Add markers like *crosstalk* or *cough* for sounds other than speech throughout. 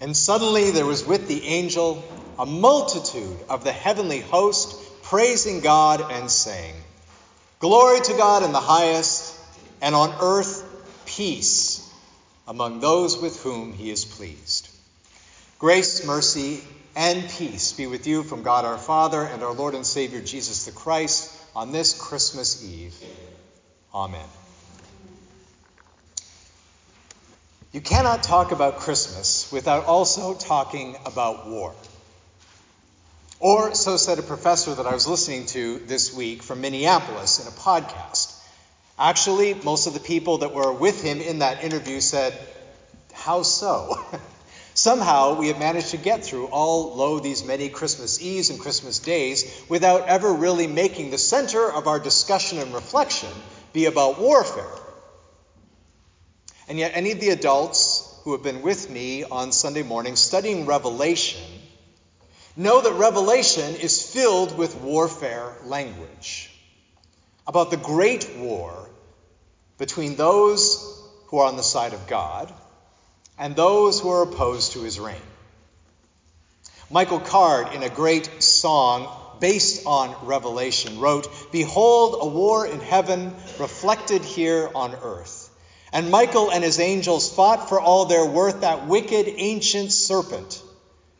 And suddenly there was with the angel a multitude of the heavenly host praising God and saying, Glory to God in the highest, and on earth peace among those with whom he is pleased. Grace, mercy, and peace be with you from God our Father and our Lord and Savior Jesus the Christ on this Christmas Eve. Amen. You cannot talk about Christmas without also talking about war. Or, so said a professor that I was listening to this week from Minneapolis in a podcast. Actually, most of the people that were with him in that interview said, How so? *laughs* Somehow we have managed to get through all lo these many Christmas Eves and Christmas days without ever really making the center of our discussion and reflection be about warfare. And yet, any of the adults who have been with me on Sunday morning studying Revelation know that Revelation is filled with warfare language about the great war between those who are on the side of God and those who are opposed to his reign. Michael Card, in a great song based on Revelation, wrote Behold, a war in heaven reflected here on earth. And Michael and his angels fought for all their worth that wicked ancient serpent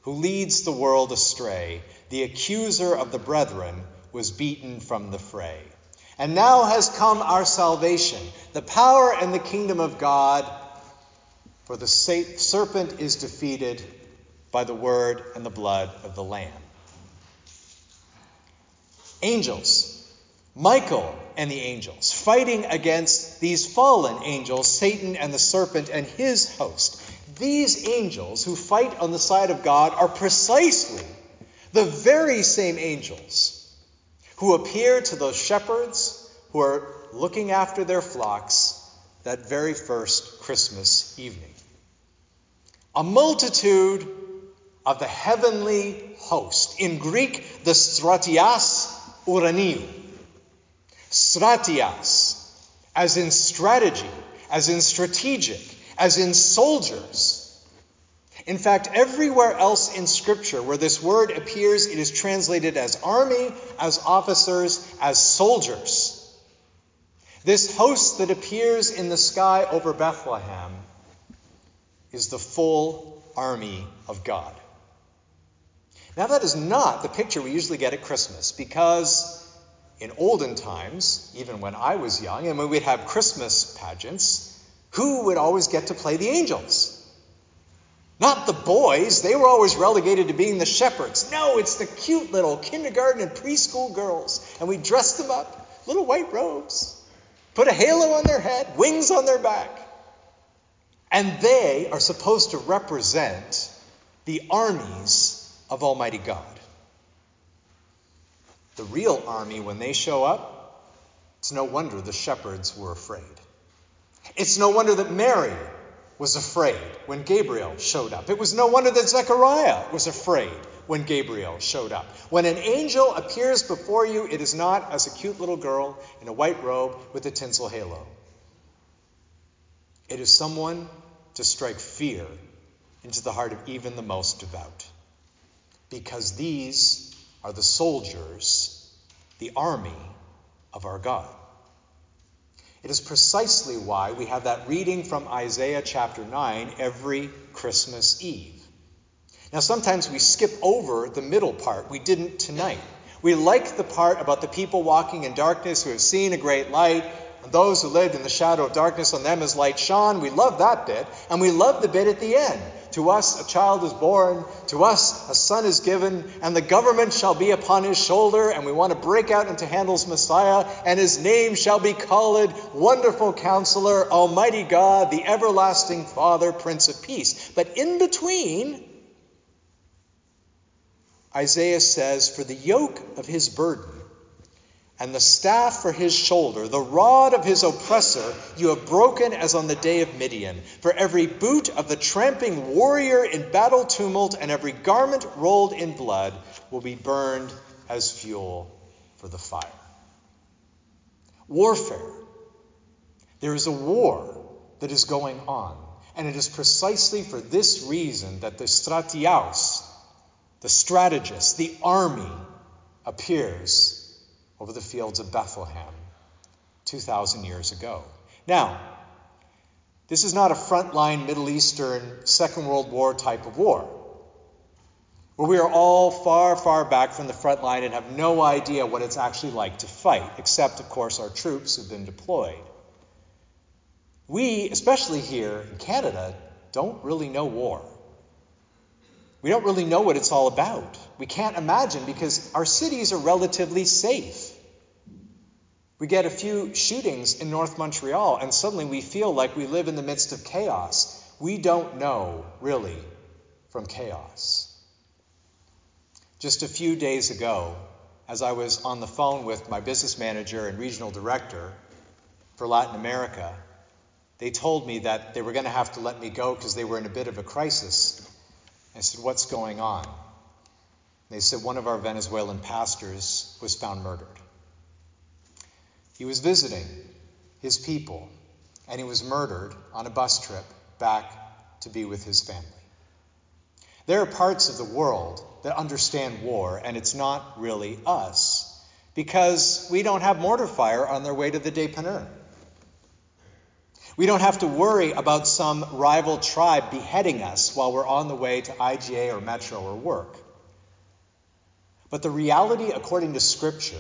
who leads the world astray. The accuser of the brethren was beaten from the fray. And now has come our salvation, the power and the kingdom of God, for the serpent is defeated by the word and the blood of the Lamb. Angels Michael and the angels, fighting against these fallen angels, Satan and the serpent and his host. These angels who fight on the side of God are precisely the very same angels who appear to those shepherds who are looking after their flocks that very first Christmas evening. A multitude of the heavenly host, in Greek, the stratias uraniou, Stratias, as in strategy, as in strategic, as in soldiers. In fact, everywhere else in Scripture where this word appears, it is translated as army, as officers, as soldiers. This host that appears in the sky over Bethlehem is the full army of God. Now, that is not the picture we usually get at Christmas because in olden times, even when I was young, and when we'd have Christmas pageants, who would always get to play the angels? Not the boys, they were always relegated to being the shepherds. No, it's the cute little kindergarten and preschool girls. And we dressed them up, little white robes, put a halo on their head, wings on their back. And they are supposed to represent the armies of Almighty God the real army, when they show up, it's no wonder the shepherds were afraid. It's no wonder that Mary was afraid when Gabriel showed up. It was no wonder that Zechariah was afraid when Gabriel showed up. When an angel appears before you, it is not as a cute little girl in a white robe with a tinsel halo. It is someone to strike fear into the heart of even the most devout. Because these are the soldiers, the army of our God. It is precisely why we have that reading from Isaiah chapter 9 every Christmas Eve. Now, sometimes we skip over the middle part. We didn't tonight. We like the part about the people walking in darkness who have seen a great light, and those who lived in the shadow of darkness on them as light shone. We love that bit, and we love the bit at the end to us a child is born, to us a son is given, and the government shall be upon his shoulder. And we want to break out into Handel's Messiah, and his name shall be called Wonderful Counselor, Almighty God, the Everlasting Father, Prince of Peace. But in between, Isaiah says, For the yoke of his burden and the staff for his shoulder, the rod of his oppressor, you have broken as on the day of Midian. For every boot of the tramping warrior in battle tumult and every garment rolled in blood will be burned as fuel for the fire. Warfare. There is a war that is going on. And it is precisely for this reason that the stratiaos, the strategist, the army, appears over the fields of Bethlehem 2,000 years ago. Now, this is not a frontline Middle Eastern Second World War type of war, where we are all far, far back from the front line and have no idea what it's actually like to fight, except, of course, our troops who've been deployed. We, especially here in Canada, don't really know war. We don't really know what it's all about. We can't imagine because our cities are relatively safe. We get a few shootings in North Montreal, and suddenly we feel like we live in the midst of chaos. We don't know, really, from chaos. Just a few days ago, as I was on the phone with my business manager and regional director for Latin America, they told me that they were going to have to let me go because they were in a bit of a crisis. I said, What's going on? They said one of our Venezuelan pastors was found murdered. He was visiting his people, and he was murdered on a bus trip back to be with his family. There are parts of the world that understand war, and it's not really us, because we don't have mortar fire on their way to the Dépanneur. We don't have to worry about some rival tribe beheading us while we're on the way to IGA or Metro or work. But the reality, according to Scripture,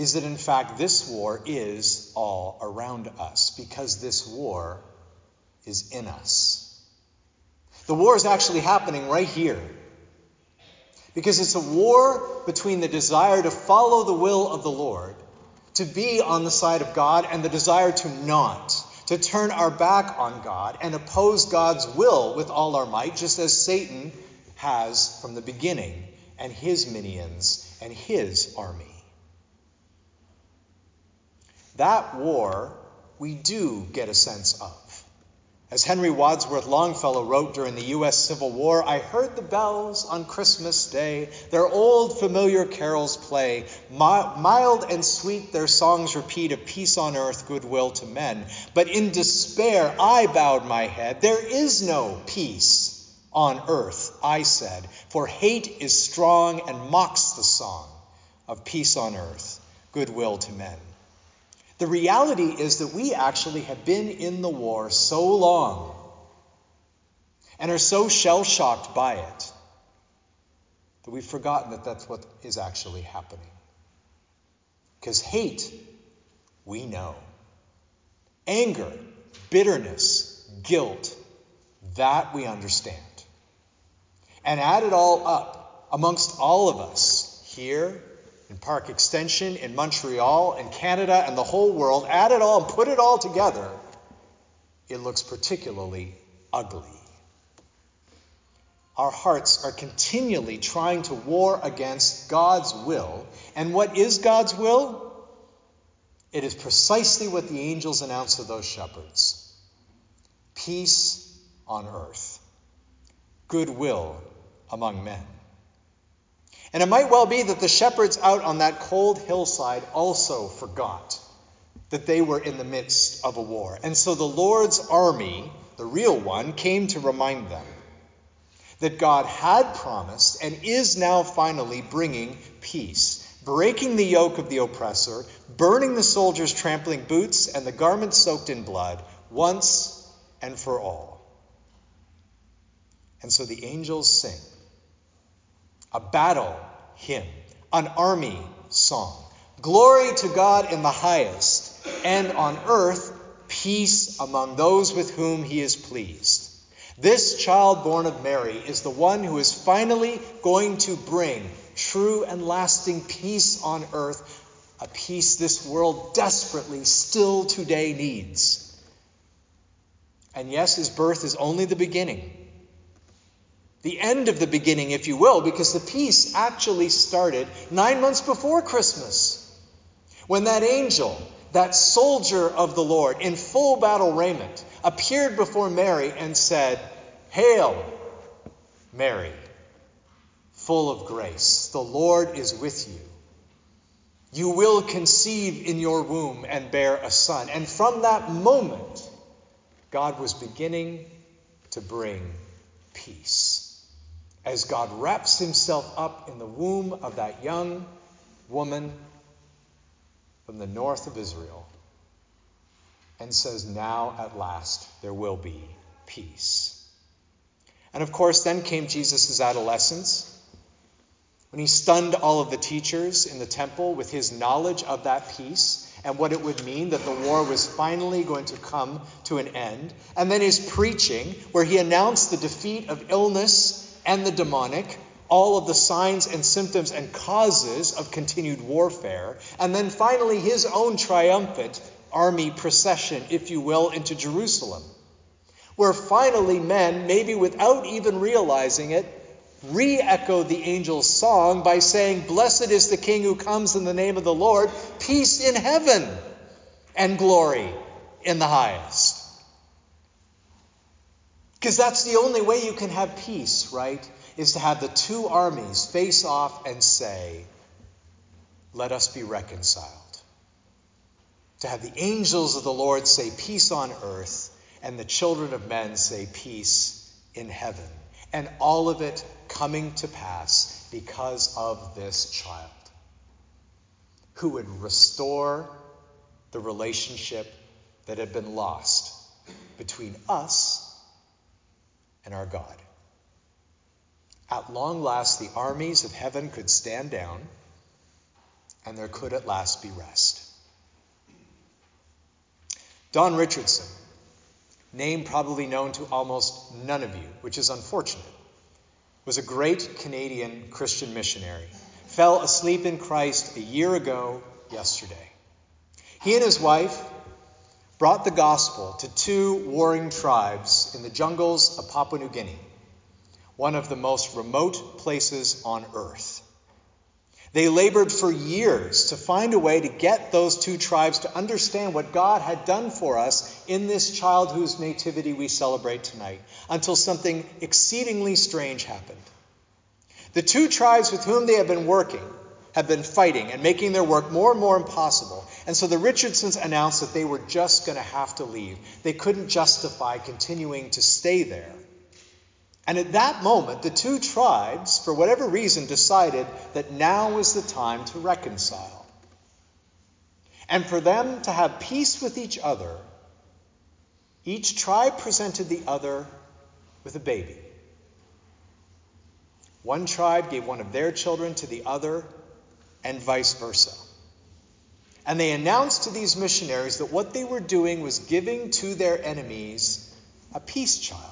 is that in fact this war is all around us because this war is in us. The war is actually happening right here. Because it's a war between the desire to follow the will of the Lord, to be on the side of God, and the desire to not, to turn our back on God and oppose God's will with all our might, just as Satan has from the beginning, and his minions and his army. That war we do get a sense of. As Henry Wadsworth Longfellow wrote during the U.S. Civil War, I heard the bells on Christmas Day, their old familiar carols play. Mild and sweet their songs repeat of peace on earth, goodwill to men. But in despair I bowed my head. There is no peace on earth, I said, for hate is strong and mocks the song of peace on earth, goodwill to men. The reality is that we actually have been in the war so long and are so shell shocked by it that we've forgotten that that's what is actually happening. Because hate, we know. Anger, bitterness, guilt, that we understand. And add it all up amongst all of us here in Park Extension, in Montreal, in Canada, and the whole world, add it all and put it all together, it looks particularly ugly. Our hearts are continually trying to war against God's will. And what is God's will? It is precisely what the angels announced to those shepherds peace on earth, goodwill among men. And it might well be that the shepherds out on that cold hillside also forgot that they were in the midst of a war. And so the Lord's army, the real one, came to remind them that God had promised and is now finally bringing peace, breaking the yoke of the oppressor, burning the soldiers' trampling boots and the garments soaked in blood once and for all. And so the angels sing a battle hymn, an army song. Glory to God in the highest, and on earth peace among those with whom he is pleased. This child born of Mary is the one who is finally going to bring true and lasting peace on earth, a peace this world desperately still today needs. And yes, his birth is only the beginning the end of the beginning, if you will, because the peace actually started nine months before Christmas. When that angel, that soldier of the Lord, in full battle raiment, appeared before Mary and said, Hail, Mary, full of grace, the Lord is with you. You will conceive in your womb and bear a son. And from that moment, God was beginning to bring peace. As God wraps himself up in the womb of that young woman from the north of Israel and says, Now at last there will be peace. And of course, then came Jesus' adolescence when he stunned all of the teachers in the temple with his knowledge of that peace and what it would mean that the war was finally going to come to an end. And then his preaching, where he announced the defeat of illness and the demonic, all of the signs and symptoms and causes of continued warfare. And then finally, his own triumphant army procession, if you will, into Jerusalem, where finally men, maybe without even realizing it, re echoed the angel's song by saying, Blessed is the King who comes in the name of the Lord, peace in heaven and glory in the highest. Because that's the only way you can have peace, right? Is to have the two armies face off and say, Let us be reconciled. To have the angels of the Lord say, Peace on earth, and the children of men say, Peace in heaven. And all of it coming to pass because of this child who would restore the relationship that had been lost between us and our God. At long last, the armies of heaven could stand down, and there could at last be rest. Don Richardson, name probably known to almost none of you, which is unfortunate, was a great Canadian Christian missionary. Fell asleep in Christ a year ago yesterday. He and his wife brought the gospel to two warring tribes in the jungles of Papua New Guinea, one of the most remote places on earth. They labored for years to find a way to get those two tribes to understand what God had done for us in this child whose nativity we celebrate tonight, until something exceedingly strange happened. The two tribes with whom they had been working had been fighting and making their work more and more impossible. And so the Richardsons announced that they were just going to have to leave. They couldn't justify continuing to stay there. And at that moment, the two tribes, for whatever reason, decided that now was the time to reconcile. And for them to have peace with each other, each tribe presented the other with a baby. One tribe gave one of their children to the other and vice versa. And they announced to these missionaries that what they were doing was giving to their enemies a peace child.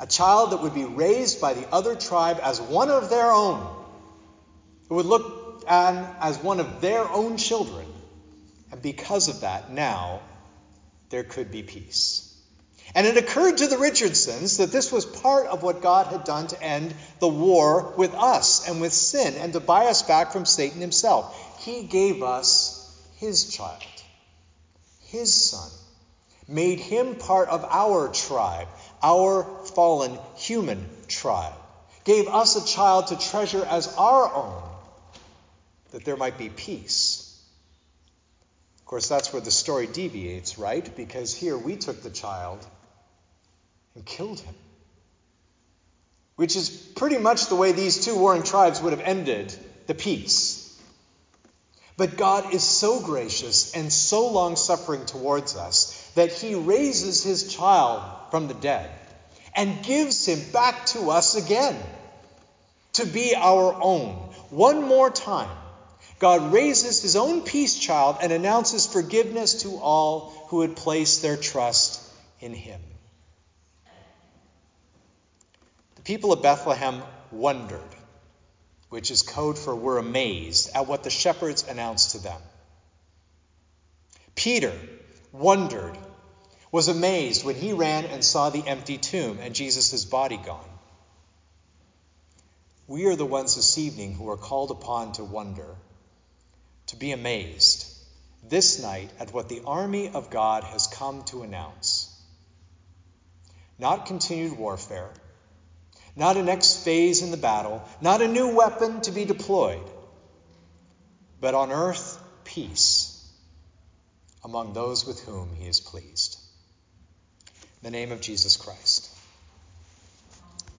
A child that would be raised by the other tribe as one of their own. who would look at as one of their own children. And because of that, now there could be peace. And it occurred to the Richardsons that this was part of what God had done to end the war with us and with sin and to buy us back from Satan himself. He gave us his child, his son, made him part of our tribe, our fallen human tribe, gave us a child to treasure as our own, that there might be peace. Of course, that's where the story deviates, right? Because here we took the child and killed him. Which is pretty much the way these two warring tribes would have ended the peace. But God is so gracious and so long suffering towards us that he raises his child from the dead and gives him back to us again to be our own. One more time, God raises his own peace child and announces forgiveness to all who had placed their trust in him. The people of Bethlehem wondered, which is code for were amazed at what the shepherds announced to them. Peter wondered, was amazed when he ran and saw the empty tomb and Jesus' body gone. We are the ones this evening who are called upon to wonder, to be amazed this night at what the army of God has come to announce. Not continued warfare not a next phase in the battle, not a new weapon to be deployed, but on earth, peace among those with whom he is pleased. the name of Jesus Christ.